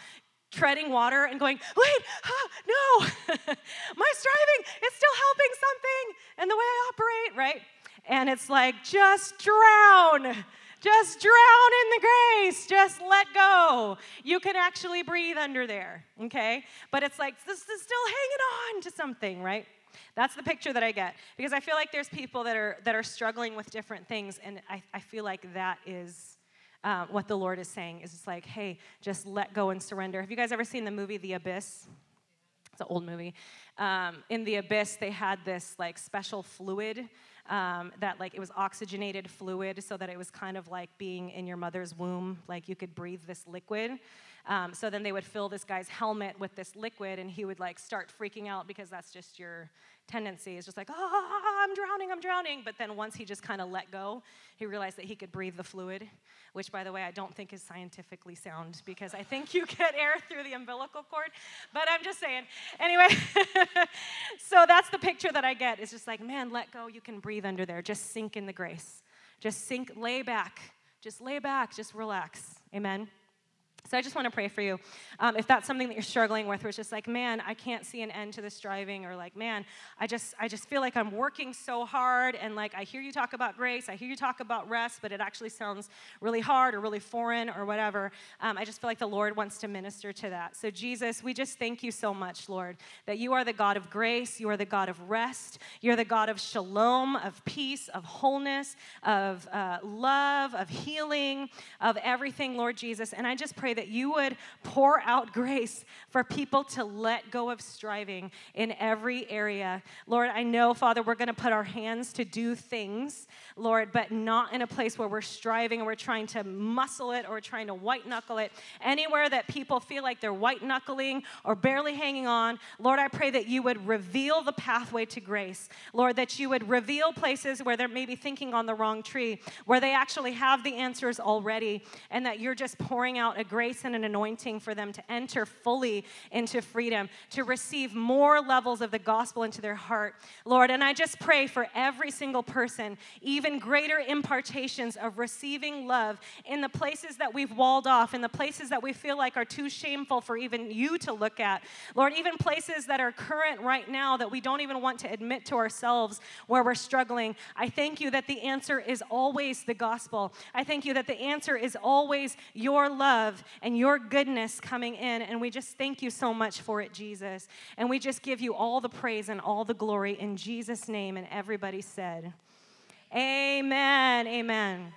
treading water and going, wait, huh, no, my striving is still helping something and the way I operate, right? And it's like, just drown. Just drown in the grace. Just let go. You can actually breathe under there, okay? But it's like, this is still hanging on to something, right? That's the picture that I get because I feel like there's people that are that are struggling with different things, and I, I feel like that is uh, what the Lord is saying. Is it's like, hey, just let go and surrender. Have you guys ever seen the movie The Abyss? It's an old movie. Um, in The Abyss, they had this like special fluid um, that like it was oxygenated fluid, so that it was kind of like being in your mother's womb, like you could breathe this liquid. Um, so then they would fill this guy's helmet with this liquid, and he would like start freaking out because that's just your tendency is just like, oh, I'm drowning, I'm drowning. But then once he just kind of let go, he realized that he could breathe the fluid, which, by the way, I don't think is scientifically sound because I think you get air through the umbilical cord. But I'm just saying. Anyway, so that's the picture that I get. It's just like, man, let go. You can breathe under there. Just sink in the grace. Just sink, lay back. Just lay back. Just relax. Amen. So I just want to pray for you. Um, if that's something that you're struggling with, where it's just like, man, I can't see an end to this driving, or like, man, I just, I just feel like I'm working so hard, and like I hear you talk about grace, I hear you talk about rest, but it actually sounds really hard or really foreign or whatever. Um, I just feel like the Lord wants to minister to that. So Jesus, we just thank you so much, Lord, that you are the God of grace, you are the God of rest, you're the God of shalom, of peace, of wholeness, of uh, love, of healing, of everything, Lord Jesus. And I just pray pray that you would pour out grace for people to let go of striving in every area. Lord, I know, Father, we're going to put our hands to do things, Lord, but not in a place where we're striving or we're trying to muscle it or trying to white knuckle it. Anywhere that people feel like they're white knuckling or barely hanging on, Lord, I pray that you would reveal the pathway to grace. Lord, that you would reveal places where they're maybe thinking on the wrong tree, where they actually have the answers already, and that you're just pouring out a grace grace and an anointing for them to enter fully into freedom, to receive more levels of the gospel into their heart, Lord. And I just pray for every single person, even greater impartations of receiving love in the places that we've walled off, in the places that we feel like are too shameful for even you to look at. Lord, even places that are current right now that we don't even want to admit to ourselves where we're struggling. I thank you that the answer is always the gospel. I thank you that the answer is always your love and your goodness coming in. And we just thank you so much for it, Jesus. And we just give you all the praise and all the glory in Jesus' name. And everybody said, Amen. Amen.